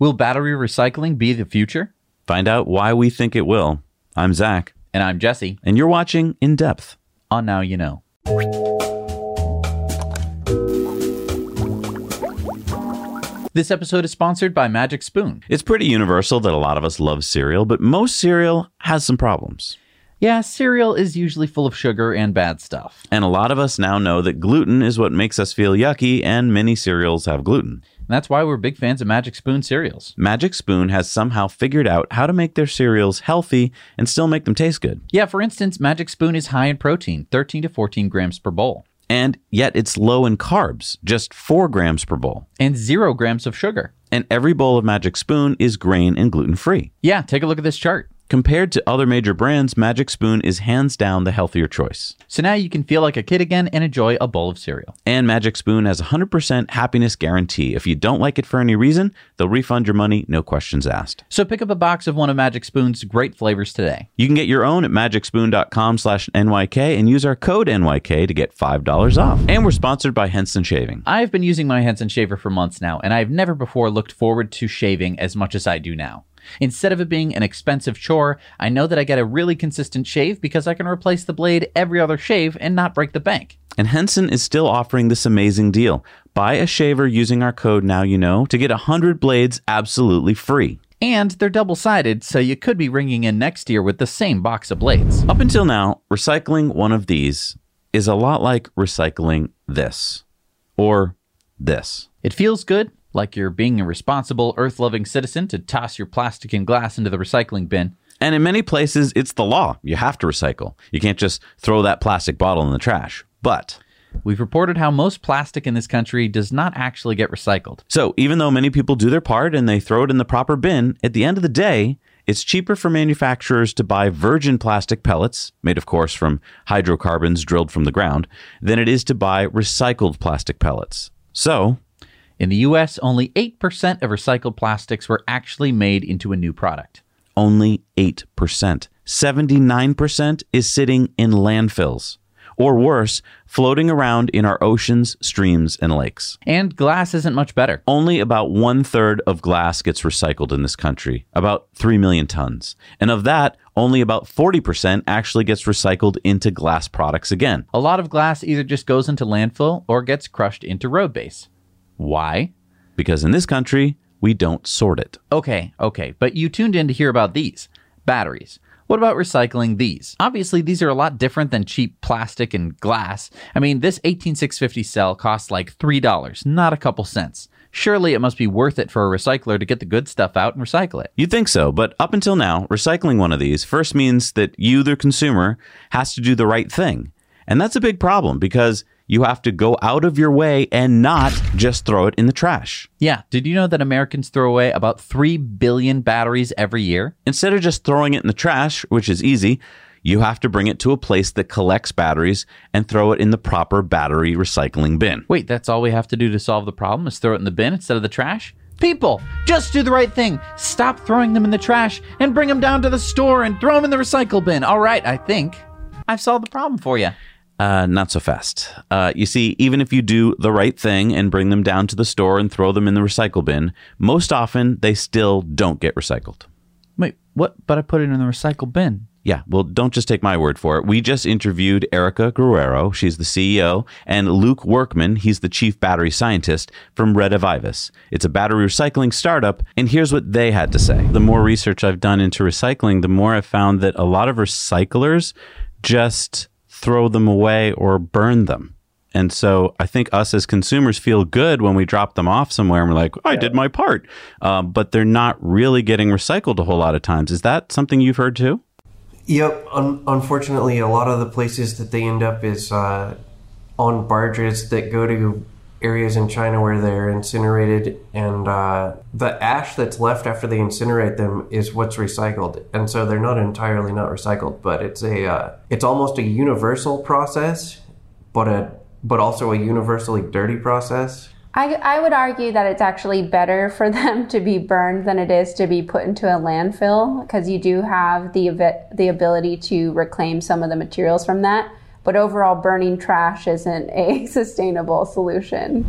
Will battery recycling be the future? Find out why we think it will. I'm Zac, And I'm Jesse. and you're watching In Depth. On Now You Know. This episode is sponsored by Magic Spoon. It's pretty universal that a lot of us love cereal, but most cereal has some problems. Yeah, cereal is usually full of sugar and bad stuff. And a lot of us now know that gluten is what makes us feel yucky, and many cereals have gluten. And that's why we're big fans of Magic Spoon cereals. Magic Spoon has somehow figured out how to make their cereals healthy and still make them taste good. Yeah, for instance, Magic Spoon is high in protein, 13 to 14 grams per bowl, And yet it's low in carbs, just 4 grams per bowl. and zero grams of sugar. And every bowl of Magic Spoon is grain and gluten free. Yeah, take a look at this chart. Compared to other major brands, Magic Spoon is hands down the healthier choice. So now you can feel like a kid again and enjoy a bowl of cereal. And Magic Spoon has a 100% happiness guarantee. If you don't like it for any reason, they'll refund your money, no questions asked. So pick up a box of one of Magic Spoon's great flavors today. You can get your own at magicspoon.com slash NYK and use our code NYK to get $5 off. And we're sponsored by Henson Shaving. I've been using my Henson shaver for months now, and I've never before looked forward to shaving as much as I do now. Instead of it being an expensive chore, I know that I get a really consistent shave because I can replace the blade every other shave and not break the bank. And Henson is still offering this amazing deal. Buy a shaver using our code Now You Know to get 100 blades absolutely free. And they're double sided, so you could be ringing in next year with the same box of blades. Up until now, recycling one of these is a lot like recycling this or this. It feels good, like you're being a responsible, earth loving citizen to toss your plastic and glass into the recycling bin. And in many places, it's the law. You have to recycle. You can't just throw that plastic bottle in the trash. But We've reported how most plastic in this country does not actually get recycled. so even though many people do their part and they throw it in the proper bin, at the end of the day, it's cheaper for manufacturers to buy virgin plastic pellets, made of course from hydrocarbons drilled from the ground, than it is to buy recycled plastic pellets. So, In the US, only 8% of recycled plastics were actually made into a new product. only 8%. 79% is sitting in landfills. Or worse, floating around in our oceans, streams, and lakes. And glass isn't much better. Only about one third of glass gets recycled in this country, about 3 million tons. And of that, only about 40% actually gets recycled into glass products again. A lot of glass either just goes into landfill or gets crushed into road base. Why? Because in this country, we don't sort it. Okay, okay, but you tuned in to hear about these batteries. What about recycling these? Obviously, these are a lot different than cheap plastic and glass. I mean, this 18650 cell costs like $3, not a couple cents. Surely it must be worth it for a recycler to get the good stuff out and recycle it. You'd think so, but up until now, recycling one of these first means that you, the consumer, has to do the right thing. And that's a big problem because you have to go out of your way and not just throw it in the trash. Yeah, did you know that Americans throw away about 3 billion batteries every year? Instead of just throwing it in the trash, which is easy, you have to bring it to a place that collects batteries and throw it in the proper battery recycling bin. Wait, that's all we have to do to solve the problem is throw it in the bin instead of the trash? People, just do the right thing. Stop throwing them in the trash and bring them down to the store and throw them in the recycle bin. All right, I think I've solved the problem for you. Uh, not so fast. Uh, you see, even if you do the right thing and bring them down to the store and throw them in the recycle bin, most often they still don't get recycled. Wait, what? But I put it in the recycle bin. Yeah, well, don't just take my word for it. We just interviewed Erica Guerrero. She's the CEO, and Luke Workman. He's the chief battery scientist from Redivivus. It's a battery recycling startup, and here's what they had to say. The more research I've done into recycling, the more I've found that a lot of recyclers just throw them away or burn them. And so I think us as consumers feel good when we drop them off somewhere and we're like, I did my part. Um, but they're not really getting recycled a whole lot of times. Is that something you've heard too? Yep. Un- unfortunately, a lot of the places that they end up is uh, on barges that go to areas in China where they're incinerated, and uh, the ash that's left after they incinerate them is what's recycled, and so they're not entirely not recycled, but it's a uh, it's almost a universal process, but a but also a universally dirty process. I, I would argue that it's actually better for them to be burned than it is to be put into a landfill because you do have the the ability to reclaim some of the materials from that. But overall, burning trash isn't a sustainable solution.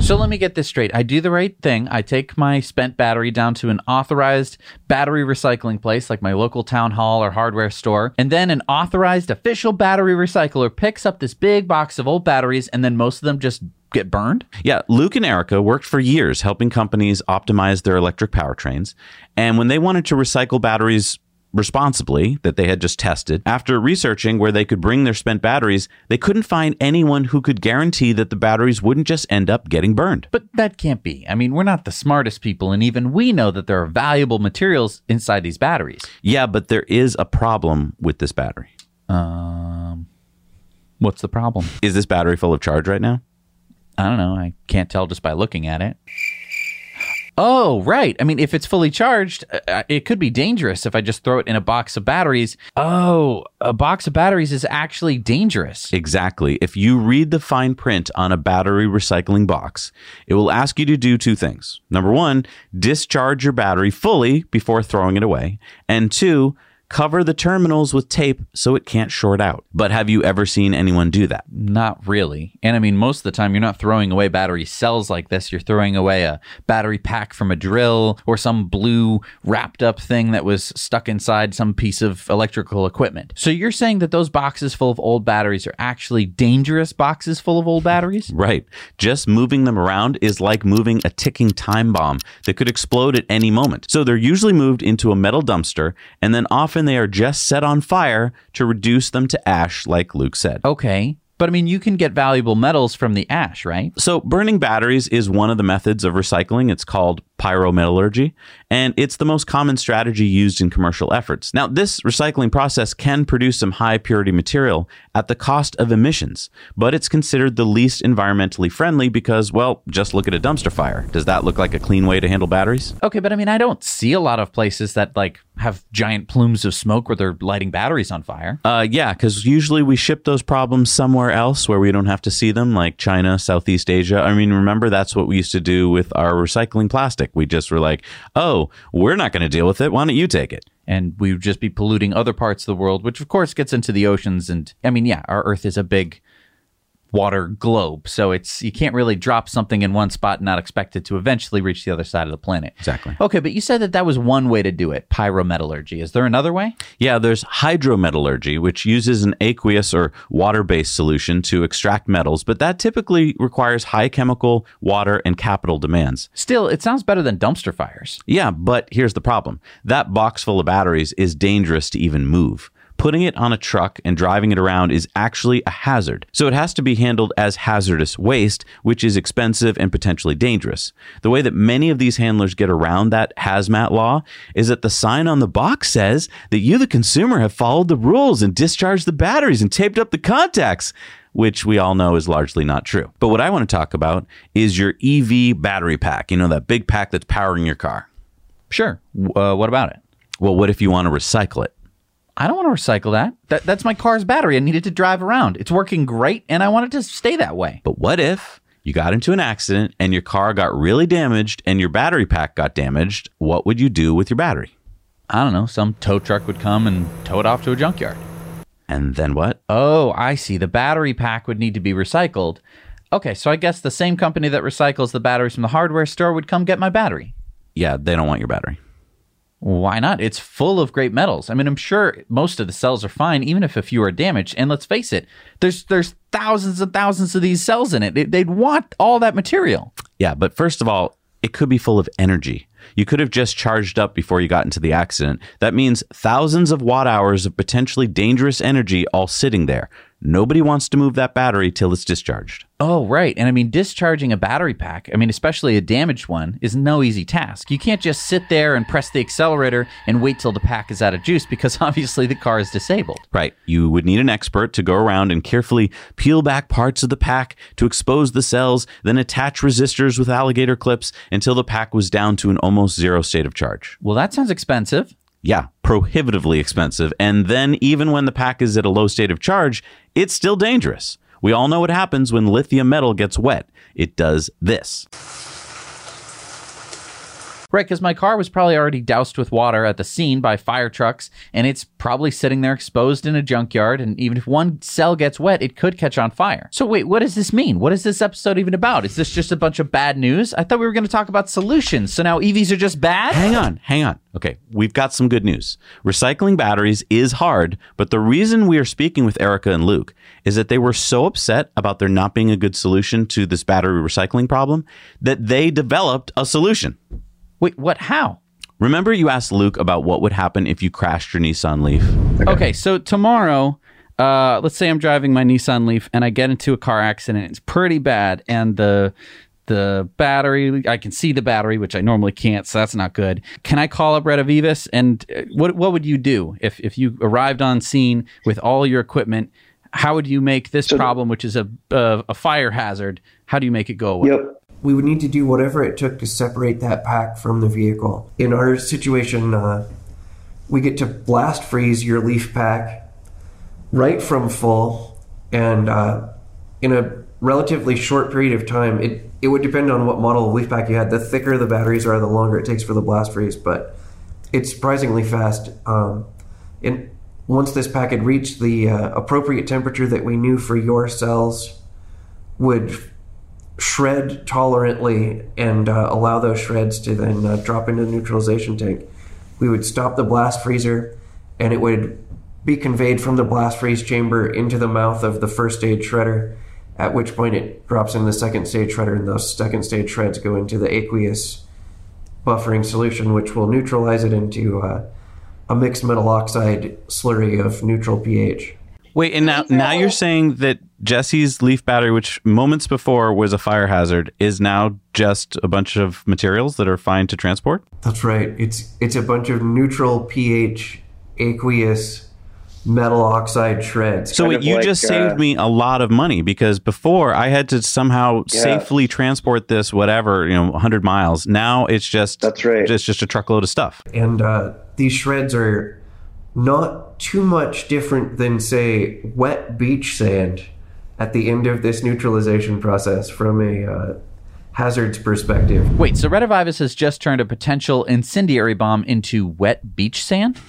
So let me get this straight. I do the right thing. I take my spent battery down to an authorized battery recycling place like my local town hall or hardware store. And then an authorized official battery recycler picks up this big box of old batteries and then most of them just get burned? Yeah, Luke and Erica worked for years helping companies optimize their electric powertrains. And when they wanted to recycle batteries responsibly that they had just tested, after researching where they could bring their spent batteries, they couldn't find anyone who could guarantee that the batteries wouldn't just end up getting burned. But that can't be. I mean, we're not the smartest people, and even we know that there are valuable materials inside these batteries. Yeah, but there is a problem with this battery. Um, what's the problem? Is this battery full of charge right now? I don't know. I can't tell just by looking at it. Oh, right. I mean, if it's fully charged, uh, uh, it could be dangerous if I just throw it in a box of batteries. Oh, a box of batteries is actually dangerous. Exactly. If you read the fine print on a battery recycling box, it will ask you to do two things. Number one, discharge your battery fully before throwing it away. And two, cover the terminals with tape so it can't short out. But have you ever seen anyone do that? Not really. And I mean, most of the time, you're not throwing away battery cells like this. You're throwing away a battery pack from a drill or some blue wrapped up thing that was stuck inside some piece of electrical equipment. So you're saying that those boxes full of old batteries are actually dangerous boxes full of old batteries? Right. Just moving them around is like moving a ticking time bomb that could explode at any moment. So they're usually moved into a metal dumpster and then often they are just set on fire to reduce them to ash, like Luke said. Okay. But I mean, you can get valuable metals from the ash, right? So, burning batteries is one of the methods of recycling. It's called pyrometallurgy, and it's the most common strategy used in commercial efforts. Now, this recycling process can produce some high purity material at the cost of emissions, but it's considered the least environmentally friendly because, well, just look at a dumpster fire. Does that look like a clean way to handle batteries? Okay, but I mean, I don't see a lot of places that like have giant plumes of smoke where they're lighting batteries on fire. Uh, yeah, because usually we ship those problems somewhere else where we don't have to see them, like China, Southeast Asia. I mean, remember that's what we used to do with our recycling plastic. We just were like, oh, we're not going to deal with it. Why don't you take it? And we would just be polluting other parts of the world, which of course gets into the oceans. And I mean, yeah, our Earth is a big water globe. So it's you can't really drop something in one spot and not expect it to eventually reach the other side of the planet. Exactly. Okay, but you said that that was one way to do it, pyrometallurgy. Is there another way? Yeah, there's hydrometallurgy, which uses an aqueous or water-based solution to extract metals, but that typically requires high chemical, water, and capital demands. Still, it sounds better than dumpster fires. Yeah, but here's the problem. That box full of batteries is dangerous to even move putting it on a truck and driving it around is actually a hazard. So it has to be handled as hazardous waste, which is expensive and potentially dangerous. The way that many of these handlers get around that hazmat law is that the sign on the box says that you, the consumer, have followed the rules and discharged the batteries and taped up the contacts which we all know is largely not true. But what I want to talk about is your EV battery pack, you know, that big pack that's powering your car. Sure. Uh, what about it? Well, what if you want to recycle it? I don't want to recycle that. that. That's my car's battery. I need it to drive around. It's working great, and I want it to stay that way. But what if you got into an accident and your car got really damaged and your battery pack got damaged? What would you do with your battery? I don't know. Some tow truck would come and tow it off to a junkyard. And then what? Oh, I see. The battery pack would need to be recycled. Okay, so I guess the same company that recycles the batteries from the hardware store would come get my battery. Yeah, they don't want your battery. Why not? It's full of great metals. I mean, I'm sure most of the cells are fine, even if a few are damaged. And let's face it, there's there's thousands and thousands of these cells in it. They- They'd want all that material. Yeah, but first of all, it could be full of energy. You could have just charged up before you got into the accident. That means thousands of watt hours of potentially dangerous energy all sitting there. Nobody wants to move that battery till it's discharged. Oh, right. And I mean, discharging a battery pack, I mean, especially a damaged one, is no easy task. You can't just sit there and press the accelerator and wait till the pack is out of juice because obviously the car is disabled. Right. You would need an expert to go around and carefully peel back parts of the pack to expose the cells, then attach resistors with alligator clips until the pack was down to an almost zero state of charge. Well, that sounds expensive. Yeah, prohibitively expensive. And then, even when the pack is at a low state of charge, it's still dangerous. We all know what happens when lithium metal gets wet. It does this. Right, because my car was probably already doused with water at the scene by fire trucks, and it's probably sitting there exposed in a junkyard. And even if one cell gets wet, it could catch on fire. So, wait, what does this mean? What is this episode even about? Is this just a bunch of bad news? I thought we were going to talk about solutions. So now EVs are just bad? Hang on, hang on. Okay, we've got some good news. Recycling batteries is hard, but the reason we are speaking with Erica and Luke is that they were so upset about there not being a good solution to this battery recycling problem that they developed a solution. Wait, what? How? Remember, you asked Luke about what would happen if you crashed your Nissan Leaf? Okay, so tomorrow, uh, let's say I'm driving my Nissan Leaf and I get into a car accident. It's pretty bad, and the the battery I can see the battery, which I normally can't, so that's not good. Can I call up Redivivus? And uh, what what would you do if if you arrived on scene with all your equipment? How would you make this problem, which is a, a a fire hazard, how do you make it go away? Yep. We would need to do whatever it took to separate that pack from the vehicle. In our situation, uh, we get to blast freeze your leaf pack right from full, and uh, in a relatively short period of time, it, it would depend on what model of leaf pack you had. The thicker the batteries are, the longer it takes for the blast freeze, but it's surprisingly fast. Um, and once this pack had reached the uh, appropriate temperature that we knew for your cells, would shred tolerantly and uh, allow those shreds to then uh, drop into the neutralization tank. We would stop the blast freezer and it would be conveyed from the blast freeze chamber into the mouth of the first stage shredder, at which point it drops in the second stage shredder and those second stage shreds go into the aqueous buffering solution, which will neutralize it into uh, a mixed metal oxide slurry of neutral pH. Wait, and now now you're saying that Jesse's leaf battery, which moments before was a fire hazard, is now just a bunch of materials that are fine to transport? That's right. It's it's a bunch of neutral pH aqueous metal oxide shreds. So wait, you like, just uh, saved me a lot of money because before I had to somehow Yeah. safely transport this whatever, you know, 100 miles. Now it's just That's right. just just a truckload of stuff. and uh, these shreds are not too much different than say wet beach sand at the end of this neutralization process from a uh, hazards perspective. Wait, so Redivivus has just turned a potential incendiary bomb into wet beach sand?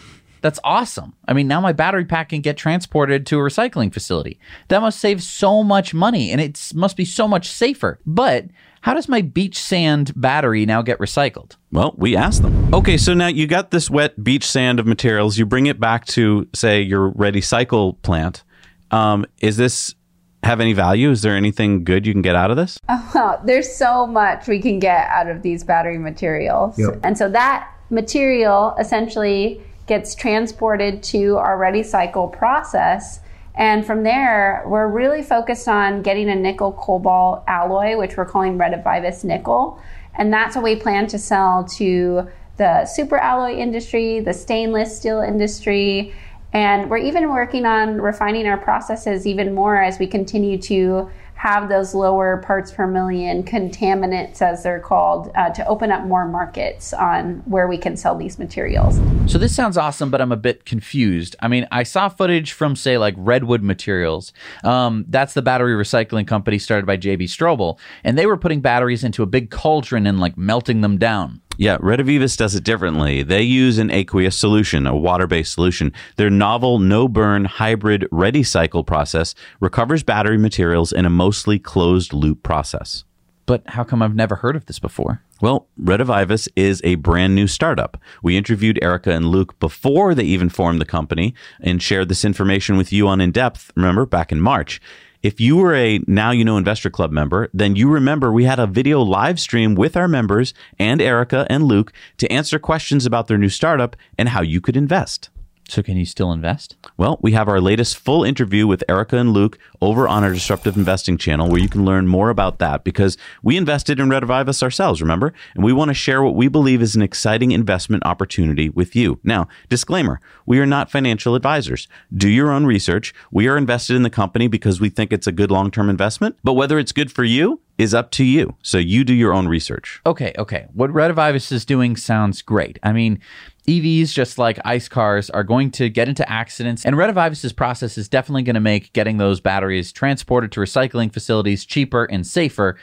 That's awesome. I mean, now my battery pack can get transported to a recycling facility. That must save so much money and it must be so much safer. But how does my beach sand battery now get recycled? Well, we asked them. Okay, so now you got this wet beach sand of materials. You bring it back to, say, your Ready Cycle plant. Um, is this have any value? Is there anything good you can get out of this? Well, there's so much we can get out of these battery materials. Yep. And so that material essentially gets transported to our Ready Cycle process. And from there, we're really focused on getting a nickel cobalt alloy, which we're calling Redivivus nickel. And that's what we plan to sell to the super alloy industry, the stainless steel industry, and we're even working on refining our processes even more as we continue to have those lower parts per million contaminants, as they're called, uh, to open up more markets on where we can sell these materials. So this sounds awesome, but I'm a bit confused. I mean, I saw footage from say like Redwood Materials. Um, that's the battery recycling company started by JB Straubel, and they were putting batteries into a big cauldron and like melting them down. Yeah, Redivivus does it differently. They use an aqueous solution, a water-based solution. Their novel no-burn hybrid Ready Cycle process recovers battery materials in a mostly closed-loop process. But how come I've never heard of this before? Well, Redivivus is a brand new startup. We interviewed Erica and Luke before they even formed the company and shared this information with you on In Depth, remember, back in March. If you were a Now You Know Investor Club member, then you remember we had a video live stream with our members and Erica and Luke to answer questions about their new startup and how you could invest. So can you still invest? Well, we have our latest full interview with Erica and Luke over on our Disruptive Investing channel where you can learn more about that because we invested in Redivivus ourselves, remember? And we want to share what we believe is an exciting investment opportunity with you. Now, disclaimer, we are not financial advisors. Do your own research. We are invested in the company because we think it's a good long-term investment, but whether it's good for you is up to you. So you do your own research. Okay, okay. What Redivivus is doing sounds great. I mean, EVs, just like ICE cars, are going to get into accidents, and Redivivus's process is definitely going to make getting those batteries transported to recycling facilities cheaper and safer.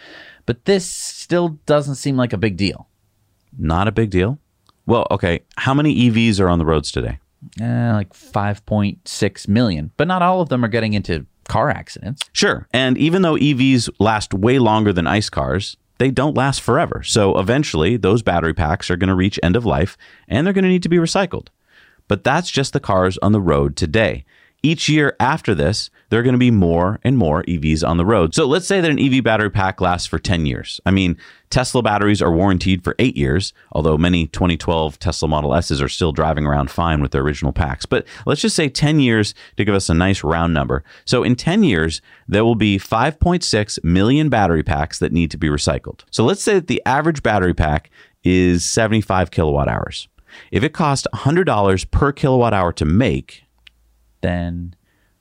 But this still doesn't seem like a big deal. Not a big deal. Well, okay. How many EVs are on the roads today? Eh, like 5.6 million, but not all of them are getting into car accidents. Sure. And even though EVs last way longer than ICE cars, they don't last forever. So eventually, those battery packs are going to reach end of life and they're going to need to be recycled. But that's just the cars on the road today. Each year after this, there are going to be more and more EVs on the road. So let's say that an EV battery pack lasts for 10 years. I mean, Tesla batteries are warranted for eight years, although many 2012 Tesla Model S's are still driving around fine with their original packs. But let's just say 10 years to give us a nice round number. So in 10 years, there will be 5.6 million battery packs that need to be recycled. So let's say that the average battery pack is 75 kilowatt hours. If it costs $100 per kilowatt hour to make, Then,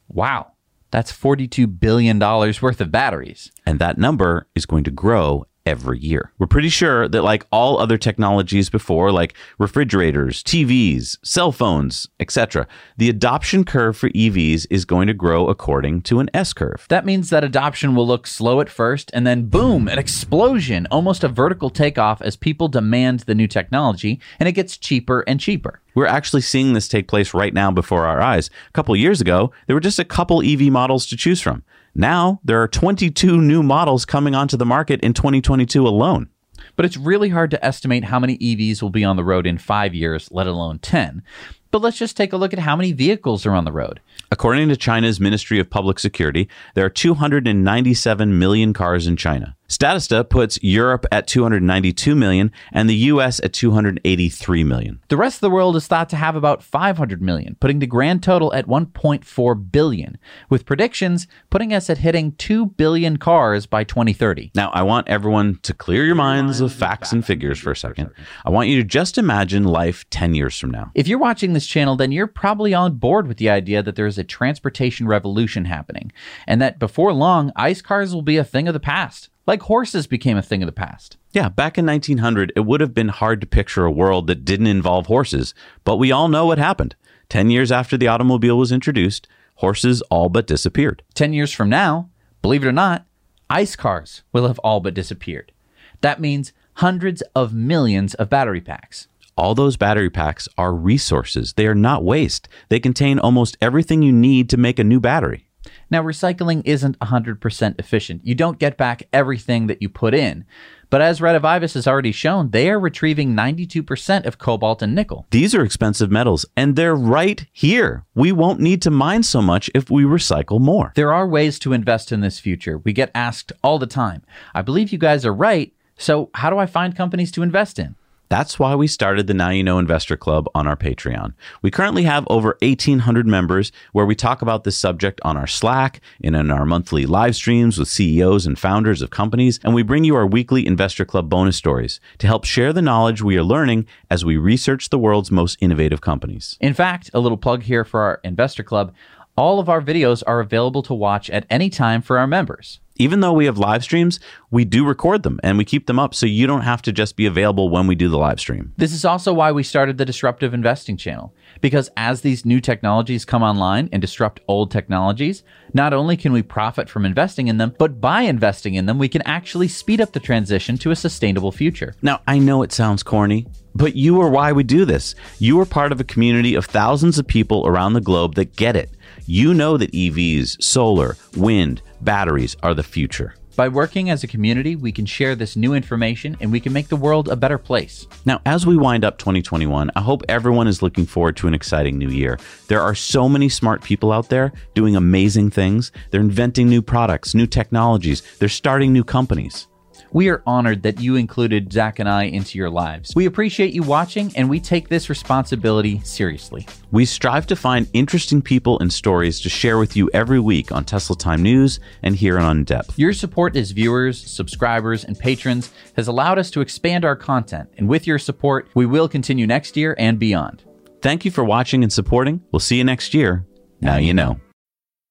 wow, that's $42 billion worth of batteries. and that number is going to grow every year. We're pretty sure that like all other technologies before like refrigerators, TVs, cell phones, etc., the adoption curve for EVs is going to grow according to an S curve. That means that adoption will look slow at first and then boom, an explosion, almost a vertical takeoff as people demand the new technology and it gets cheaper and cheaper. We're actually seeing this take place right now before our eyes. A couple years ago, there were just a couple EV models to choose from. Now, there are 22 new models coming onto the market in 2022 alone. But it's really hard to estimate how many EVs will be on the road in five years, let alone 10. But let's just take a look at how many vehicles are on the road. According to China's Ministry of Public Security, there are 297 million cars in China. Statista puts Europe at 292 million and the US at 283 million. The rest of the world is thought to have about 500 million, putting the grand total at 1.4 billion, with predictions putting us at hitting 2 billion cars by 2030. Now, I want everyone to clear your minds of facts and figures for a second. I want you to just imagine life 10 years from now. If you're watching this channel, then you're probably on board with the idea that there is a transportation revolution happening, and that before long, ICE cars will be a thing of the past, like horses became a thing of the past. Yeah, back in 1900, it would have been hard to picture a world that didn't involve horses, but we all know what happened. 10 years after the automobile was introduced, horses all but disappeared. 10 years from now, believe it or not, ICE cars will have all but disappeared. That means hundreds of millions of battery packs. All those battery packs are resources. They are not waste. They contain almost everything you need to make a new battery. Now, recycling isn't 100% efficient. You don't get back everything that you put in. But as Redivivus has already shown, they are retrieving 92% of cobalt and nickel. These are expensive metals, and they're right here. We won't need to mine so much if we recycle more. There are ways to invest in this future. We get asked all the time. I believe you guys are right. So, how do I find companies to invest in? That's why we started the Now You Know Investor Club on our Patreon. We currently have over 1,800 members where we talk about this subject on our Slack and in our monthly live streams with CEOs and founders of companies. And we bring you our weekly Investor Club bonus stories to help share the knowledge we are learning as we research the world's most innovative companies. In fact, a little plug here for our Investor Club. All of our videos are available to watch at any time for our members. Even though we have live streams, we do record them and we keep them up so you don't have to just be available when we do the live stream. This is also why we started the Disruptive Investing channel. Because as these new technologies come online and disrupt old technologies, not only can we profit from investing in them, but by investing in them, we can actually speed up the transition to a sustainable future. Now, I know it sounds corny, but you are why we do this. You are part of a community of thousands of people around the globe that get it. You know that EVs, solar, wind, batteries are the future. By working as a community, we can share this new information and we can make the world a better place. Now, as we wind up 2021, I hope everyone is looking forward to an exciting new year. There are so many smart people out there doing amazing things. They're inventing new products, new technologies, they're starting new companies. We are honored that you included Zac and I into your lives. We appreciate you watching and we take this responsibility seriously. We strive to find interesting people and stories to share with you every week on Tesla Time News and here on In Depth. Your support as viewers, subscribers, and patrons has allowed us to expand our content, and with your support, we will continue next year and beyond. Thank you for watching and supporting. We'll see you next year. Now you know.